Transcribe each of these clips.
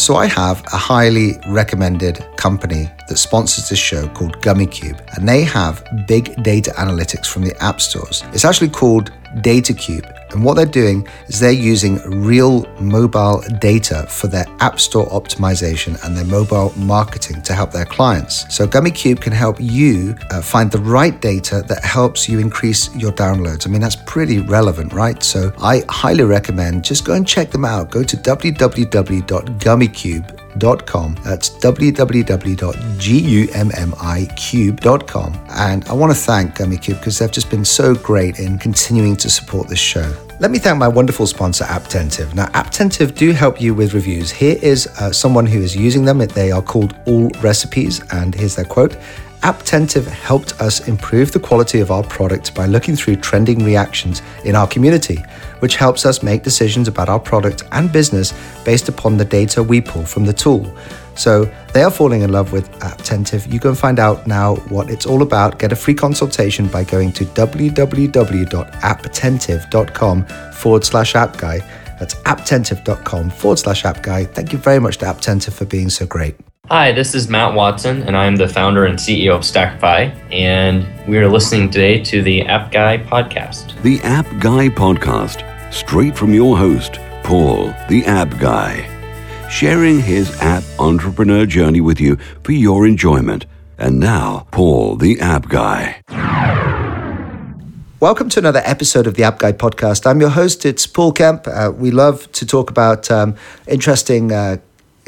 So I have a highly recommended company that sponsors this show called Gummicube, and they have big data analytics from the app stores. It's actually called DataCube. And what they're doing is they're using real mobile data for their app store optimization and their mobile marketing to help their clients. So Gummicube can help you uh, find the right data that helps you increase your downloads. I mean, that's pretty relevant, right? So I highly recommend just go and check them out. Go to www.gummicube.com. That's www.gummicube.com. And I want to thank Gummicube because they've just been so great in continuing to support this show. Let me thank my wonderful sponsor, Apptentive. Now, Apptentive do help you with reviews. Here is uh, someone who is using them. They are called All Recipes, and here's their quote. Apptentive helped us improve the quality of our product by looking through trending reactions in our community, which helps us make decisions about our product and business based upon the data we pull from the tool. So they are falling in love with Apptentive. You can find out now what it's all about. Get a free consultation by going to www.apptentive.com forward slash app guy. That's apptentive.com forward slash app guy. Thank you very much to Apptentive for being so great. Hi, this is Matt Watson, and I'm the founder and CEO of Stackify, and we are listening today to the App Guy podcast. The App Guy podcast, straight from your host, Paul, the App Guy, sharing his app entrepreneur journey with you for your enjoyment. And now, Paul, the App Guy. Welcome to another episode of the App Guy podcast. I'm your host, it's Paul Kemp. Uh, we love to talk about um, interesting uh,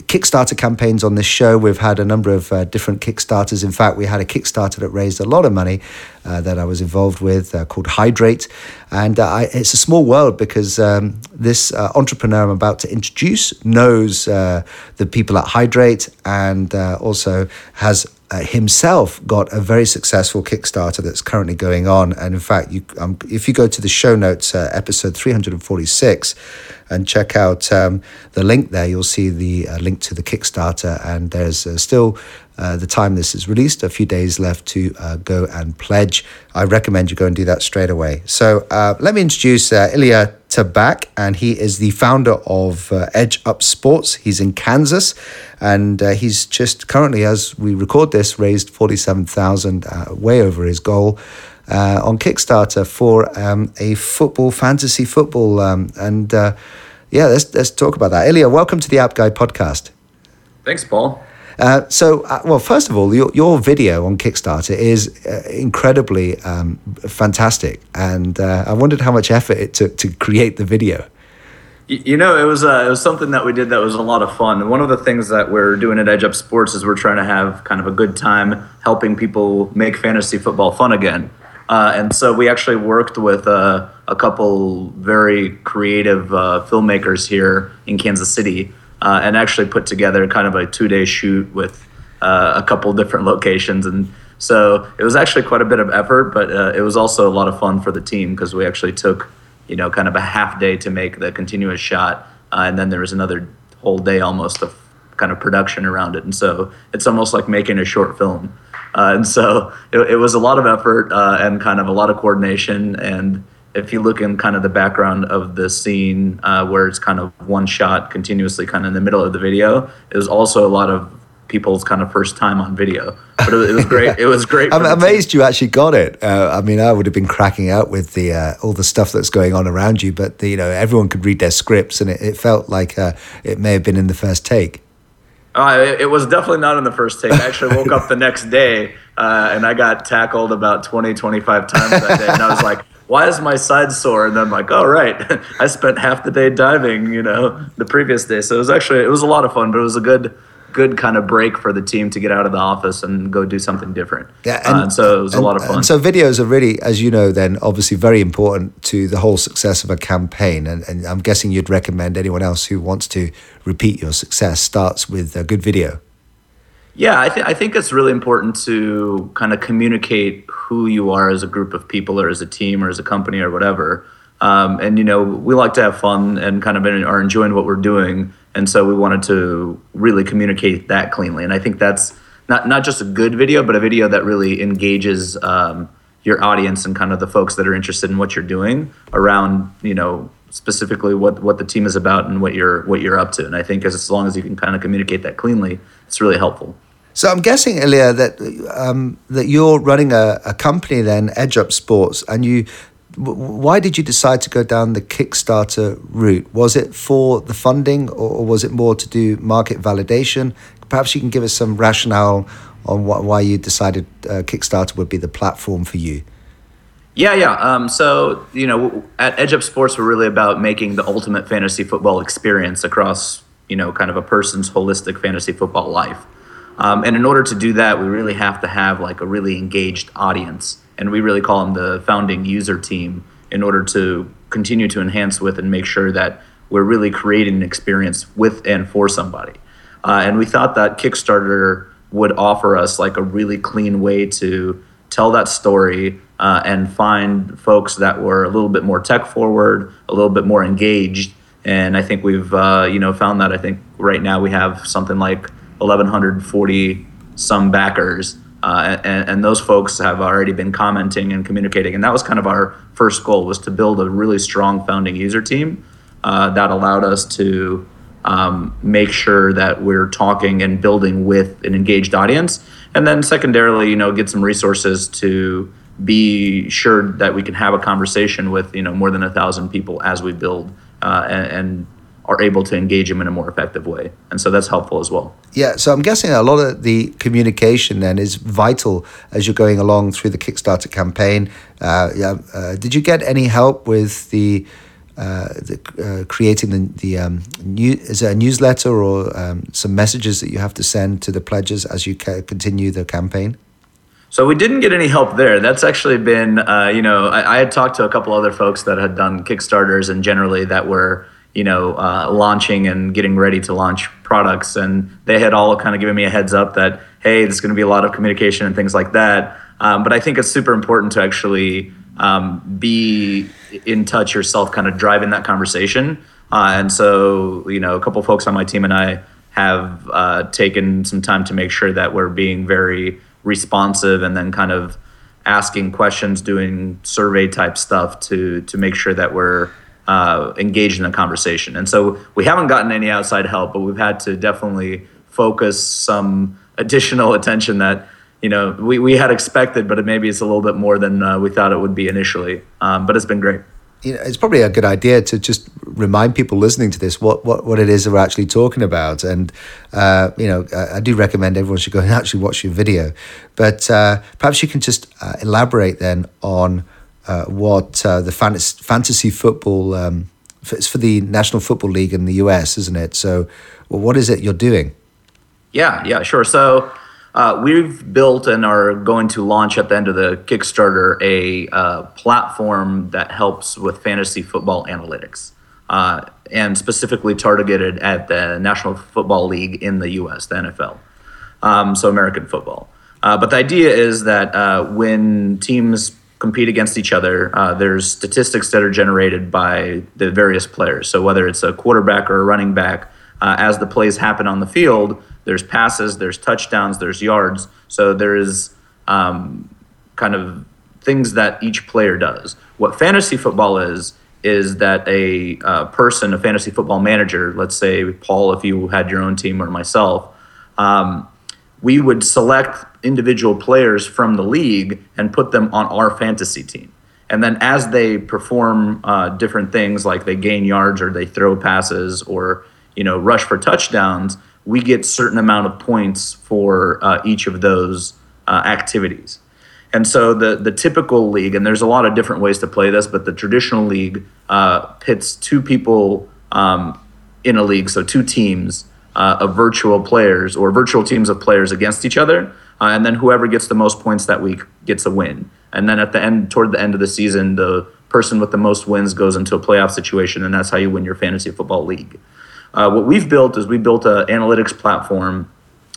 Kickstarter campaigns on this show. We've had a number of uh, different Kickstarters. In fact, we had a Kickstarter that raised a lot of money uh, that I was involved with uh, called Hydrate. And uh, I, it's a small world because um, this uh, entrepreneur I'm about to introduce knows uh, the people at Hydrate and also has himself got a very successful Kickstarter that's currently going on. And in fact, you, um, if you go to the show notes, episode 346, and check out um, the link there, you'll see the uh, link to the Kickstarter. And there's uh, still uh, the time this is released, a few days left to uh, go and pledge. I recommend you go and do that straight away. So let me introduce Ilya Tabakh, and he is the founder of Edge Up Sports. He's in Kansas and uh, he's just currently, as we record this, raised forty-seven thousand, uh, way over his goal. Uh, on Kickstarter for um, a football fantasy football, um, and uh, yeah, let's let's talk about that. Ilya, welcome to the App Guy podcast. Thanks, Paul. Uh, so, uh, well, first of all, your, your video on Kickstarter is uh, incredibly um, fantastic, and uh, I wondered how much effort it took to create the video. You know, it was uh, it was something that we did that was a lot of fun. And one of the things that we're doing at Edge Up Sports is we're trying to have kind of a good time helping people make fantasy football fun again. Uh, and so we actually worked with uh, a couple very creative uh, filmmakers here in Kansas City, uh, and actually put together kind of a two-day shoot with uh, a couple different locations. And so it was actually quite a bit of effort, but it was also a lot of fun for the team because we actually took you know, kind of a half day to make the continuous shot, uh, and then there was another whole day almost of kind of production around it. And so it's almost like making a short film. Uh, and so it, it, was a lot of effort uh, and kind of a lot of coordination. And if you look in kind of the background of the scene uh, where it's kind of one shot continuously kind of in the middle of the video, it was also a lot of people's kind of first time on video. But it, was great. It was great. I'm amazed you actually got it. Uh, I mean, I would have been cracking out with the uh, all the stuff that's going on around you, but the, you know everyone could read their scripts, and it, it felt like uh, it may have been in the first take. Uh, it, it, was definitely not in the first take. I actually woke up the next day uh, and I got tackled about 20, 25 times that day, and I was like why is my side sore? And then I'm like, oh right, I spent half the day diving, you know, the previous day. So it was actually it was a lot of fun, but it was a good good kind of break for the team to get out of the office and go do something different. Yeah, and, uh, and so it was and, a lot of fun. so videos are really, as you know, then obviously very important to the whole success of a campaign. And, and I'm guessing you'd recommend anyone else who wants to repeat your success starts with a good video. Yeah, I, th- I think it's really important to kind of communicate who you are as a group of people or as a team or as a company or whatever. Um, and, you know, we like to have fun and kind of are enjoying what we're doing and so we wanted to really communicate that cleanly and i think that's not not just a good video but a video that really engages um, your audience and kind of the folks that are interested in what you're doing around you know specifically what what the team is about and what you're what you're up to. And I think as, as long as you can kind of communicate that cleanly, it's really helpful. So I'm guessing, Ilya, that um, that you're running a, a company then, Edge Up Sports, and you. Why did you decide to go down the Kickstarter route? Was it for the funding, or, was it more to do market validation? Perhaps you can give us some rationale on what, why you decided uh, Kickstarter would be the platform for you. Yeah, yeah. Um, so you know, at Edge Up Sports, we're really about making the ultimate fantasy football experience across you know kind of a person's holistic fantasy football life. Um, and in order to do that, we really have to have like a really engaged audience, and we really call them the founding user team in order to continue to enhance with and make sure that we're really creating an experience with and for somebody. Uh, and we thought that Kickstarter would offer us like a really clean way to tell that story uh, and find folks that were a little bit more tech forward, a little bit more engaged. And I think we've uh, you know found that I think right now we have something like 1,140 some backers. Uh, and, and, those folks have already been commenting and communicating. And that was kind of our first goal was to build a really strong founding user team uh, that allowed us to um, make sure that we're talking and building with an engaged audience. And then secondarily, you know, get some resources to be sure that we can have a conversation with, you know, more than a thousand people as we build uh, and, and are able to engage them in a more effective way. And so that's helpful as well. Yeah, so I'm guessing a lot of the communication then is vital as you're going along through the Kickstarter campaign. Uh, yeah, uh, did you get any help with the, uh, the uh, creating the the um, new is a newsletter or um, some messages that you have to send to the pledges as you ca- continue the campaign? So we didn't get any help there. That's actually been, uh, you know, I, I, had talked to a couple other folks that had done Kickstarters and generally that were you know, uh, launching and getting ready to launch products. And they had all kind of given me a heads up that, hey, there's going to be a lot of communication and things like that. Um, but I think it's super important to actually um, be in touch yourself, kind of driving that conversation. Uh, and so, you know, a couple folks on my team and I have uh, taken some time to make sure that we're being very responsive and then kind of asking questions, doing survey type stuff to to make sure that we're uh, engaged in the conversation. And so we haven't gotten any outside help, but we've had to definitely focus some additional attention that you know we, we had expected, but it maybe it's a little bit more than uh, we thought it would be initially. Um, but it's been great. You know, it's probably a good idea to just remind people listening to this what, what, what it is we're actually talking about. And, uh, you know, I, I, do recommend everyone should go and actually watch your video. But uh, perhaps you can just uh, elaborate then on uh, what uh, the fantasy football um, it's for the National Football League in the US, isn't it? So, well, what is it you're doing? Yeah, yeah, sure. So, uh, we've built and are going to launch at the end of the Kickstarter a uh, platform that helps with fantasy football analytics, uh, and specifically targeted at the National Football League in the U.S., the NFL, um, so American football. Uh, but the idea is that uh, when teams compete against each other. Uh, there's statistics that are generated by the various players. So whether it's a quarterback or a running back, uh, as the plays happen on the field, there's passes, there's touchdowns, there's yards. So there's um, kind of things that each player does. What fantasy football is is that a uh, person, a fantasy football manager, let's say Paul, if you had your own team or myself, um, we would select individual players from the league and put them on our fantasy team. And then as they perform uh, different things, like they gain yards or they throw passes or you know rush for touchdowns, we get certain amount of points for uh, each of those uh, activities. And so the the typical league, and there's a lot of different ways to play this, but the traditional league uh, pits two people um, in a league, so two teams uh, of virtual players or virtual teams of players against each other. Uh, and then whoever gets the most points that week gets a win. And then at the end, toward the end of the season, the person with the most wins goes into a playoff situation, and that's how you win your fantasy football league. Uh, what we've built is we built an analytics platform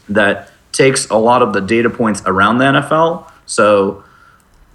that takes a lot of the data points around the NFL. So,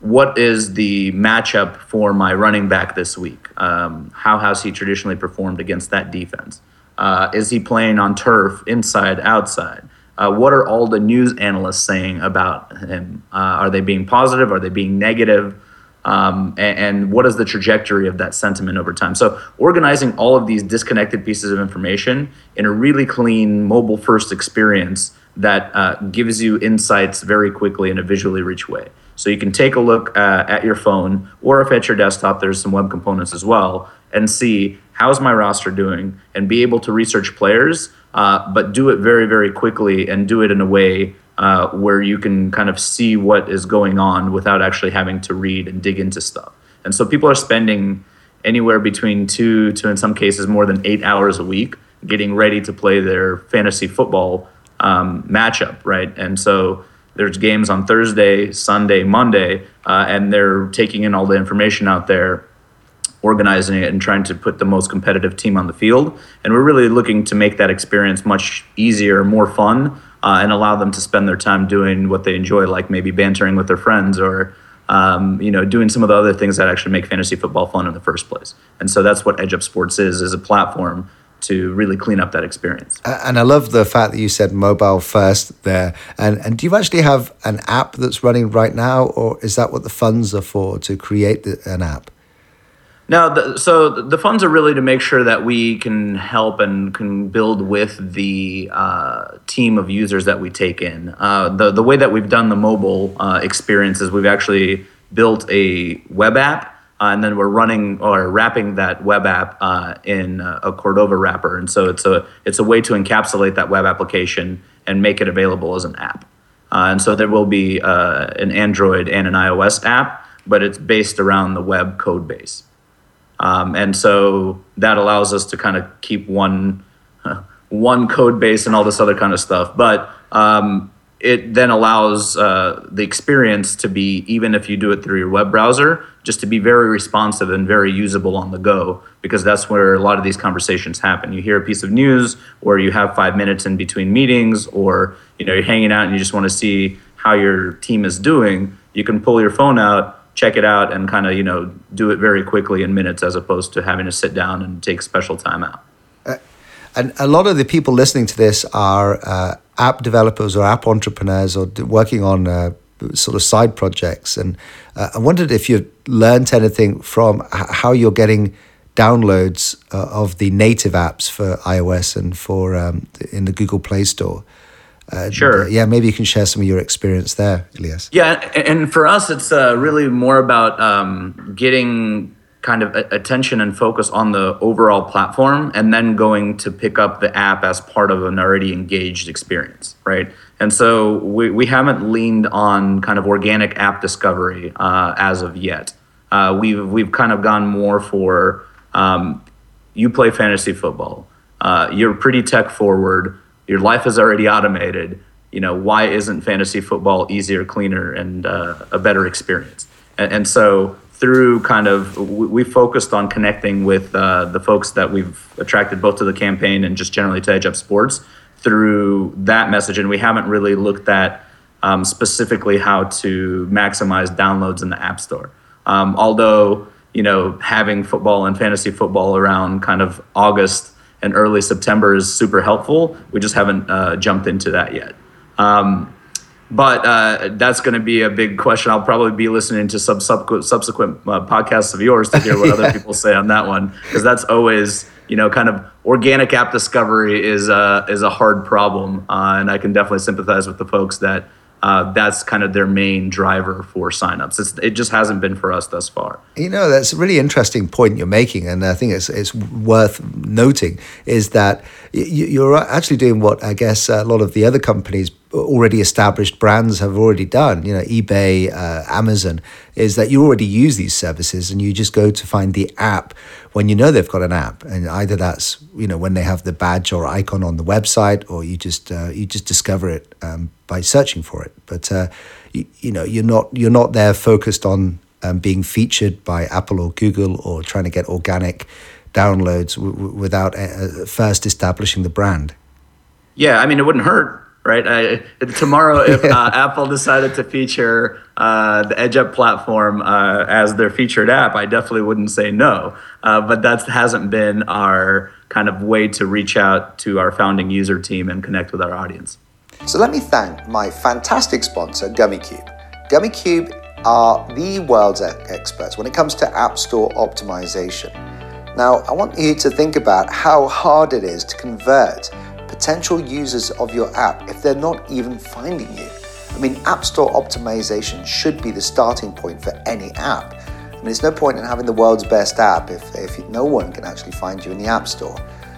what is the matchup for my running back this week? Um, how has he traditionally performed against that defense? Uh, is he playing on turf, inside, outside? Uh, what are all the news analysts saying about him? Uh, are they being positive? Are they being negative? Um, and, and, what is the trajectory of that sentiment over time? So, organizing all of these disconnected pieces of information in a really clean mobile first experience that uh, gives you insights very quickly in a visually rich way. So, you can take a look uh, at your phone, or if at your desktop, there's some web components as well, and see how's my roster doing and be able to research players, uh, but do it very, very quickly and do it in a way uh, where you can kind of see what is going on without actually having to read and dig into stuff. And so people are spending anywhere between two to, in some cases, more than eight hours a week getting ready to play their fantasy football um, matchup, right? And so there's games on Thursday, Sunday, Monday, uh, and they're taking in all the information out there, organizing it, and trying to put the most competitive team on the field. And we're really looking to make that experience much easier, more fun, uh, and allow them to spend their time doing what they enjoy, like maybe bantering with their friends or um, you know doing some of the other things that actually make fantasy football fun in the first place. And so that's what Edge Up Sports is: is a platform to really clean up that experience. And I love the fact that you said mobile first there. And and do you actually have an app that's running right now, or is that what the funds are for to create an app? No, the, so the funds are really to make sure that we can help and can build with the uh, team of users that we take in. Uh, the the way that we've done the mobile uh, experience is we've actually built a web app. Uh, and then we're running or wrapping that web app uh, in a Cordova wrapper, and so it's a it's a way to encapsulate that web application and make it available as an app. Uh, and so there will be an Android and an iOS app, but it's based around the web code base. Um, and so that allows us to kind of keep one uh, one code base and all this other kind of stuff. But um, it then allows uh, the experience to be even if you do it through your web browser, just to be very responsive and very usable on the go because that's where a lot of these conversations happen. You hear a piece of news, or you have five minutes in between meetings, or you know you're hanging out and you just want to see how your team is doing. You can pull your phone out check it out and kind of you know do it very quickly in minutes as opposed to having to sit down and take special time out. Uh, and a lot of the people listening to this are uh, app developers or app entrepreneurs or working on uh, sort of side projects. And uh, i wondered if you've learned anything from how you're getting downloads uh, of the native apps for ios and for um, in the google play store uh, sure. yeah, maybe you can share some of your experience there, Elias. Yeah, and for us, it's uh, really more about um, getting kind of attention and focus on the overall platform and then going to pick up the app as part of an already engaged experience, right? And so we, we haven't leaned on kind of organic app discovery uh, as of yet. Uh, we've, we've kind of gone more for um, you play fantasy football, uh, you're pretty tech forward your life is already automated. You know, why isn't fantasy football easier, cleaner, and uh, a better experience? And, and, so through kind of we, we focused on connecting with uh, the folks that we've attracted both to the campaign and just generally to Edge Up Sports through that message, and we haven't really looked at um, specifically how to maximize downloads in the App Store. Um, although you know having football and fantasy football around kind of August and early September is super helpful. We just haven't uh, jumped into that yet. Um, but uh, that's going to be a big question. I'll probably be listening to some subsequent, subsequent uh, podcasts of yours to hear what yeah. other people say on that one, because that's always you know kind of organic app discovery is a is a hard problem, uh, and I can definitely sympathize with the folks that uh, that's kind of their main driver for signups. It's, it just hasn't been for us thus far. You know, that's a really interesting point you're making, and I think it's it's worth noting is that you're actually doing what I guess a lot of the other companies already established brands have already done. You know, eBay, uh, Amazon, is that you already use these services, and you just go to find the app when you know they've got an app, and either that's you know when they have the badge or icon on the website, or you just uh, you just discover it um, by searching for it. But uh, you, you, know you're not you're not there focused on um, being featured by Apple or Google or trying to get organic downloads w- without uh, first establishing the brand. Yeah, I mean it wouldn't hurt right? I, tomorrow, if uh, Apple decided to feature uh, the Edge Up platform uh, as their featured app, I definitely wouldn't say no. Uh, but that hasn't been our kind of way to reach out to our founding user team and connect with our audience. So let me thank my fantastic sponsor, Gummicube. Gummicube are the world's experts when it comes to App Store optimization. Now, I want you to think about how hard it is to convert potential users of your app if they're not even finding you. I mean, App Store optimization should be the starting point for any app. I mean, there's no point in having the world's best app if, if no one can actually find you in the App Store.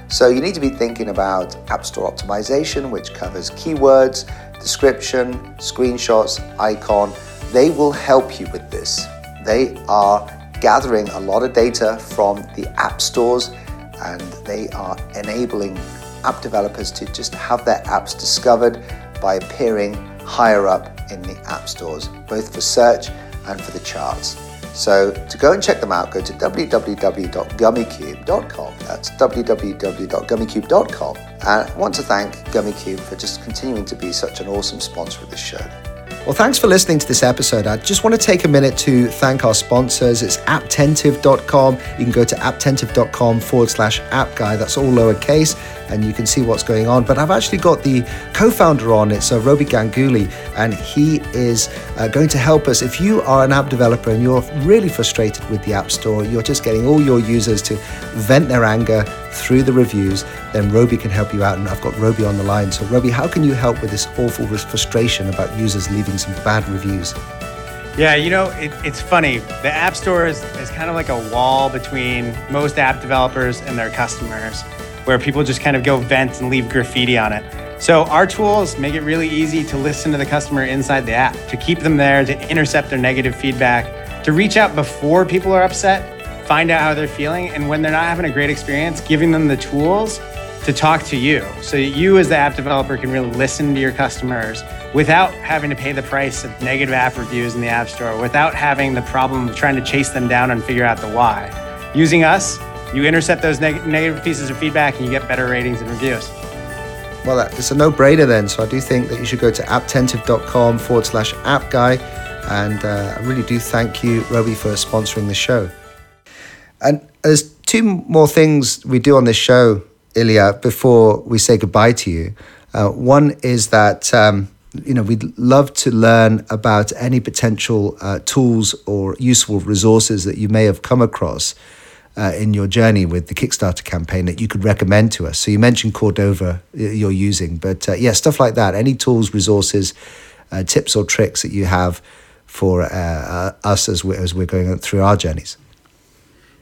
So you need to be thinking about App Store optimization, which covers keywords, description, screenshots, icon. They will help you with this. They are gathering a lot of data from the app stores and they are enabling app developers to just have their apps discovered by appearing higher up in the app stores, both for search and for the charts. So to go and check them out, go to www.gummicube.com. That's www.gummicube.com. And I want to thank Gummicube for just continuing to be such an awesome sponsor of this show. Well, thanks for listening to this episode. I just want to take a minute to thank our sponsors. It's apptentive.com. You can go to apptentive.com forward slash app guy. That's all lowercase, and you can see what's going on. But I've actually got the co founder on. It's uh, Robi Ganguly, and he is uh, going to help us. If you are an app developer and you're really frustrated with the App Store, you're just getting all your users to vent their anger through the reviews, then Robi can help you out. And I've got Robi on the line. So, Robi, how can you help with this awful frustration about users leaving some bad reviews? Yeah, you know, it, it's funny. The App Store is, is kind of like a wall between most app developers and their customers, where people just kind of go vent and leave graffiti on it. So, our tools make it really easy to listen to the customer inside the app, to keep them there, to intercept their negative feedback, to reach out before people are upset find out how they're feeling. And when they're not having a great experience, giving them the tools to talk to you. So you, as the app developer, can really listen to your customers without having to pay the price of negative app reviews in the App Store, without having the problem of trying to chase them down and figure out the why. Using us, you intercept those neg- negative pieces of feedback and you get better ratings and reviews. Well, it's a no brainer then. So I do think that you should go to apptentive.com forward slash app guy. And uh, I really do thank you, Robi, for sponsoring the show. And there's two more things we do on this show, Ilya, before we say goodbye to you. Uh, one is that um, you know we'd love to learn about any potential uh, tools or useful resources that you may have come across uh, in your journey with the Kickstarter campaign that you could recommend to us. So you mentioned Cordova uh, you're using, but uh, yeah, stuff like that. Any tools, resources, uh, tips or tricks that you have for us as we're, as we're going through our journeys.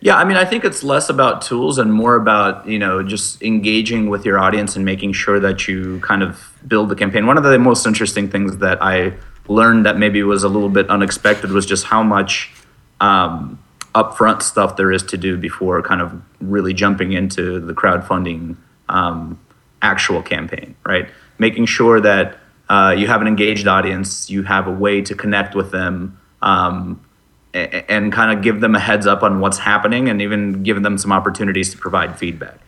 Yeah, I mean, I think it's less about tools and more about you know just engaging with your audience and making sure that you kind of build the campaign. One of the most interesting things that I learned that maybe was a little bit unexpected was just how much um, upfront stuff there is to do before kind of really jumping into the crowdfunding um, actual campaign. Right, making sure that uh, you have an engaged audience, you have a way to connect with them. Um, and kind of give them a heads up on what's happening and even give them some opportunities to provide feedback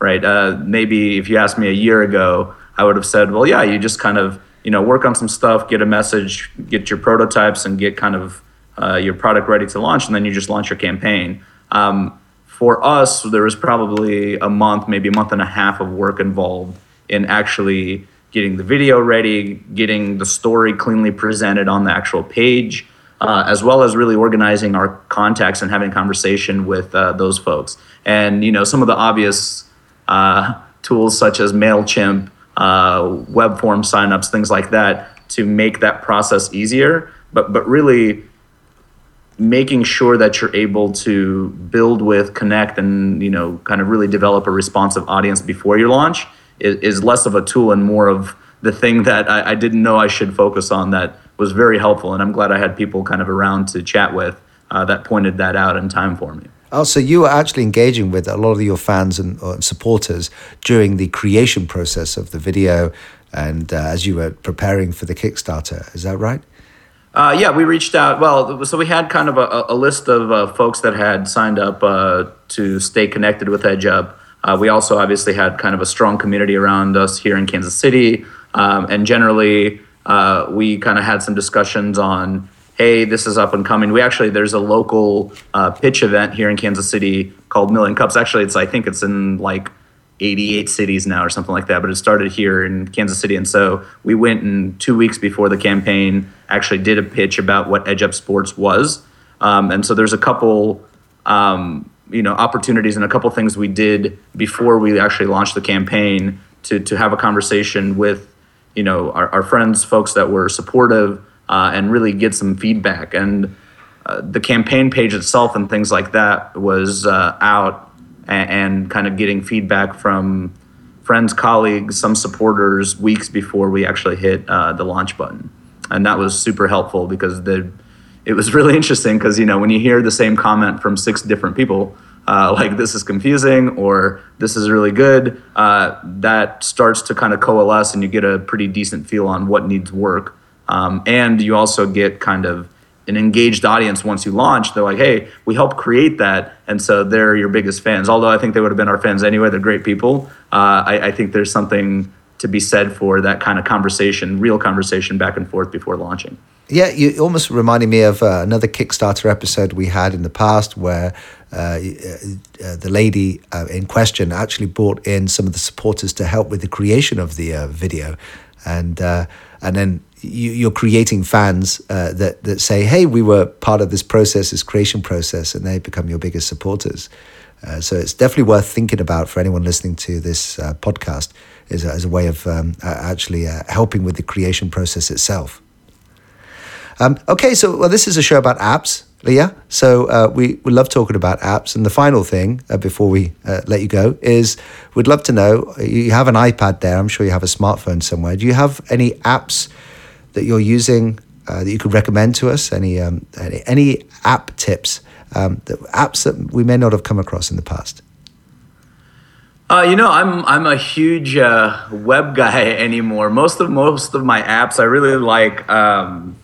right uh, maybe if you asked me a year ago i would have said well yeah you just kind of you know work on some stuff get a message get your prototypes and get kind of uh, your product ready to launch and then you just launch your campaign um, for us there was probably a month maybe a month and a half of work involved in actually getting the video ready getting the story cleanly presented on the actual page uh, as well as really organizing our contacts and having conversation with uh, those folks. And you know, some of the obvious uh, tools such as Mailchimp, uh, web form signups, things like that, to make that process easier. But but really making sure that you're able to build with connect and you know kind of really develop a responsive audience before you launch is, is less of a tool and more of the thing that I, I didn't know i should focus on that was very helpful. And I'm glad I had people kind of around to chat with uh, that pointed that out in time for me. Oh, so you were actually engaging with a lot of your fans and uh, supporters during the creation process of the video and uh, as you were preparing for the Kickstarter. Is that right? Uh, yeah, we reached out. Well, so we had kind of a, a list of uh, folks that had signed up uh, to stay connected with EdgeUp. Uh, we also obviously had kind of a strong community around us here in Kansas City. Um, and generally, uh, we kind of had some discussions on hey this is up and coming we actually there's a local uh, pitch event here in kansas city called million cups actually it's i think it's in like 88 cities now or something like that, but it started here in Kansas City. And so we went in two weeks before the campaign, actually did a pitch about what Edge Up Sports was. Um, and so there's a couple, um, you know, opportunities and a couple things we did before we actually launched the campaign to, to have a conversation with, you know, our, our friends, folks that were supportive uh, and really get some feedback. And uh, the campaign page itself and things like that was uh, out and, and kind of getting feedback from friends, colleagues, some supporters weeks before we actually hit uh, the launch button, and that was super helpful because the it was really interesting because you know when you hear the same comment from six different people. Uh, like this is confusing or this is really good uh, that starts to kind of coalesce and you get a pretty decent feel on what needs work um, and you also get kind of an engaged audience once you launch. They're like, hey, we helped create that. And so they're your biggest fans. Although I think they would have been our fans anyway. They're great people. Uh, I, I think there's something to be said for that kind of conversation, real conversation back and forth before launching. Yeah, you almost reminded me of uh, another Kickstarter episode we had in the past where uh, uh, the lady uh, in question actually brought in some of the supporters to help with the creation of the uh, video, and and then you, are creating fans uh, that that say, "Hey, we were part of this process, this creation process," and they become your biggest supporters. Uh, so it's definitely worth thinking about for anyone listening to this uh, podcast as a, as a way of um, actually uh, helping with the creation process itself. Um, okay, so well, this is a show about apps, Ilya. So uh, we we love talking about apps. And the final thing uh, before we let you go is we'd love to know you have an iPad there. I'm sure you have a smartphone somewhere. Do you have any apps? That you're using uh, that you could recommend to us? Any um, any, any, app tips? Um, that, apps that we may not have come across in the past. Uh, you know, I'm I'm a huge uh, web guy anymore. Most of most of my apps, I really like um,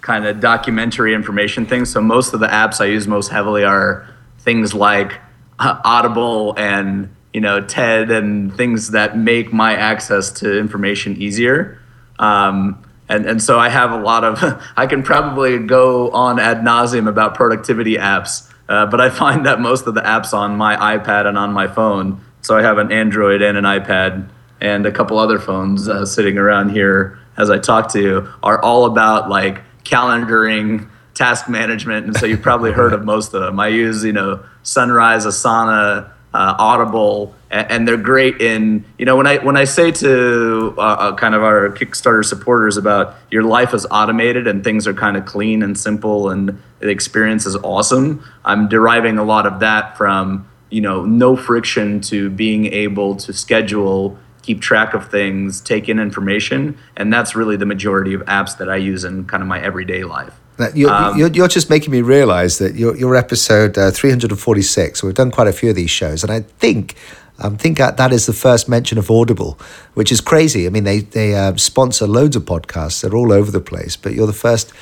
kind of documentary information things. So most of the apps I use most heavily are things like uh, Audible and you know TED and things that make my access to information easier. Um, and and so I have a lot of I can probably go on ad nauseum about productivity apps, uh, but I find that most of the apps on my iPad and on my phone. So I have an Android and an iPad and a couple other phones uh, sitting around here as I talk to you are all about like calendaring, task management, and so you've probably heard of most of them. I use you know Sunrise, Asana uh, Audible, and, and, they're great in you know when I when I say to uh, uh, kind of our Kickstarter supporters about your life is automated and things are kind of clean and simple and the experience is awesome. I'm deriving a lot of that from you know no friction to being able to schedule keep track of things, take in information, and that's really the majority of apps that I use in kind of my everyday life. You're, um, you're, you're, just making me realize that your, your episode uh, 346, we've done quite a few of these shows, and I think I think that is the first mention of Audible, which is crazy. I mean, they, they uh, sponsor loads of podcasts, they're all over the place, but you're the first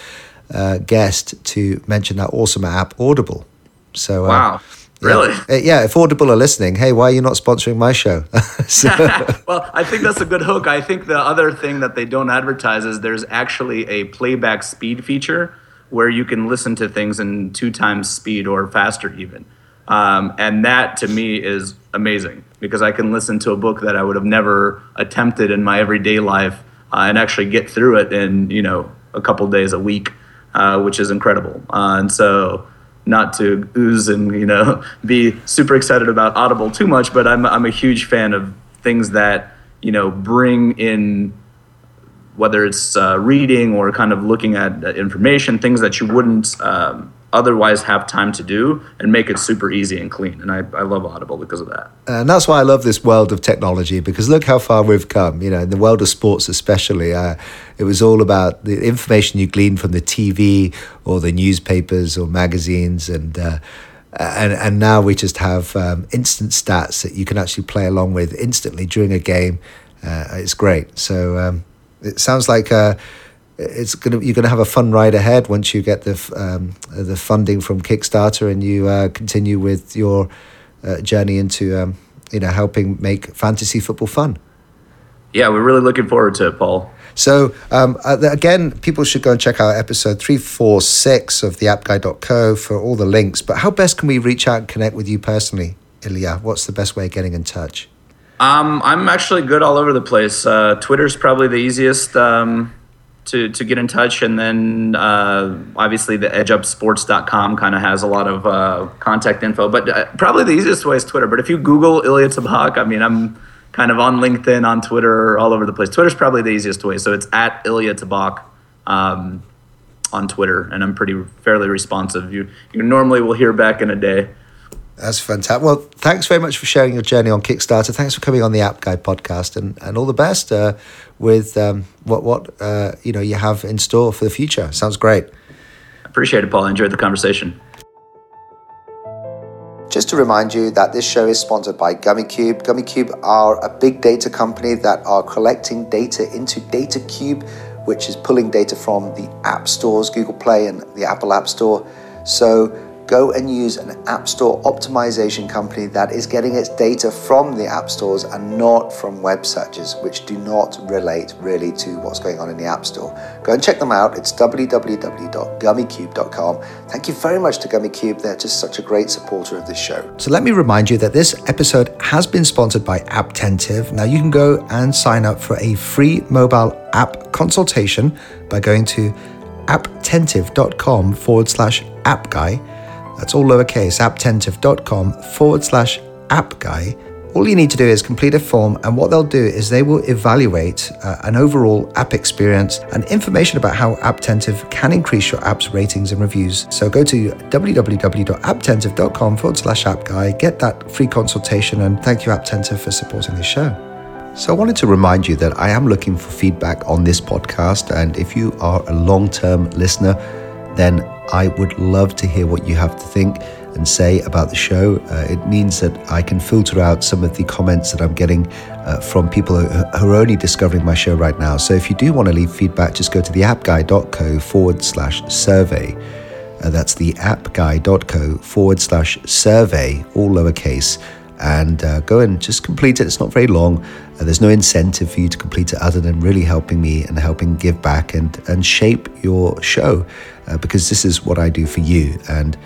uh, guest to mention that awesome app, Audible. So, uh, wow. Really? Yeah, uh, yeah, if Audible are listening, hey, why are you not sponsoring my show? well, I think that's a good hook. I think the other thing that they don't advertise is there's actually a playback speed feature where you can listen to things in two times speed or faster even. Um, and that to me is amazing because I can listen to a book that I would have never attempted in my everyday life uh, and actually get through it in you know a couple days a week, uh, which is incredible. Uh, and so not to ooze and you know be super excited about Audible too much, but I'm I'm a huge fan of things that you know bring in whether it's uh, reading or kind of looking at uh, information, things that you wouldn't um, otherwise have time to do, and make it super easy and clean. And I, I love Audible because of that. And that's why I love this world of technology because look how far we've come. You know, in the world of sports, especially, uh, it was all about the information you glean from the TV or the newspapers or magazines, and uh, and and now we just have um, instant stats that you can actually play along with instantly during a game. Uh, it's great. So. Um, it sounds like uh, it's gonna you're gonna have a fun ride ahead once you get the um, the funding from Kickstarter and you uh, continue with your uh, journey into um, you know helping make fantasy football fun. Yeah, we're really looking forward to it, Paul. So um, uh, again, people should go and check out episode three four six of the appguy.co for all the links. But how best can we reach out and connect with you personally, Ilya? What's the best way of getting in touch? Um, I'm actually good all over the place. Uh, Twitter's probably the easiest um, to, to get in touch. And then uh, obviously the edgeupsports.com kind of has a lot of uh, contact info. But uh, probably the easiest way is Twitter. But if you Google Ilya Tabakh, I mean, I'm kind of on LinkedIn, on Twitter, all over the place. Twitter's probably the easiest way. So it's at Ilya Tabakh. Um, on Twitter, and I'm pretty fairly responsive. You you normally will hear back in a day. That's fantastic. Well, thanks very much for sharing your journey on Kickstarter. Thanks for coming on the App Guy podcast, and, and all the best uh, with um, what what uh, you know you have in store for the future. Sounds great. Appreciate it, Paul. I enjoyed the conversation. Just to remind you that this show is sponsored by Gummicube. Gummy Cube are a big data company that are collecting data into Data Cube, which is pulling data from the app stores, Google Play and the Apple App Store. So go and use an App Store optimization company that is getting its data from the App Stores and not from web searches, which do not relate really to what's going on in the App Store. Go and check them out. It's www.gummicube.com. Thank you very much to Gummicube. They're just such a great supporter of this show. So let me remind you that this episode has been sponsored by Apptentive. Now you can go and sign up for a free mobile app consultation by going to apptentive.com forward slash app guy that's all lowercase, apptentive.com forward slash app guy. All you need to do is complete a form, and what they'll do is they will evaluate uh, an overall app experience and information about how Apptentive can increase your app's ratings and reviews. So go to www.apptentive.com forward slash app guy, get that free consultation, and thank you, Apptentive, for supporting this show. So, I wanted to remind you that I am looking for feedback on this podcast, and if you are a long term listener, then I would love to hear what you have to think and say about the show. Uh, it means that I can filter out some of the comments that I'm getting uh, from people who, are only discovering my show right now. So if you do want to leave feedback, just go to theappguy.co forward slash survey. Uh, that's theappguy.co forward slash survey, all lowercase and uh, go and just complete it. It's not very long. Uh, there's no incentive for you to complete it other than really helping me and helping give back and, and shape your show uh, because this is what I do for you. And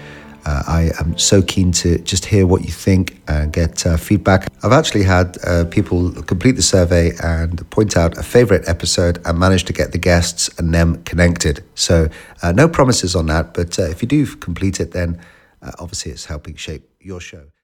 uh, I am so keen to just hear what you think and get uh, feedback. I've actually had uh, people complete the survey and point out a favorite episode and manage to get the guests and them connected. So, no promises on that, but if you do complete it, then obviously it's helping shape your show.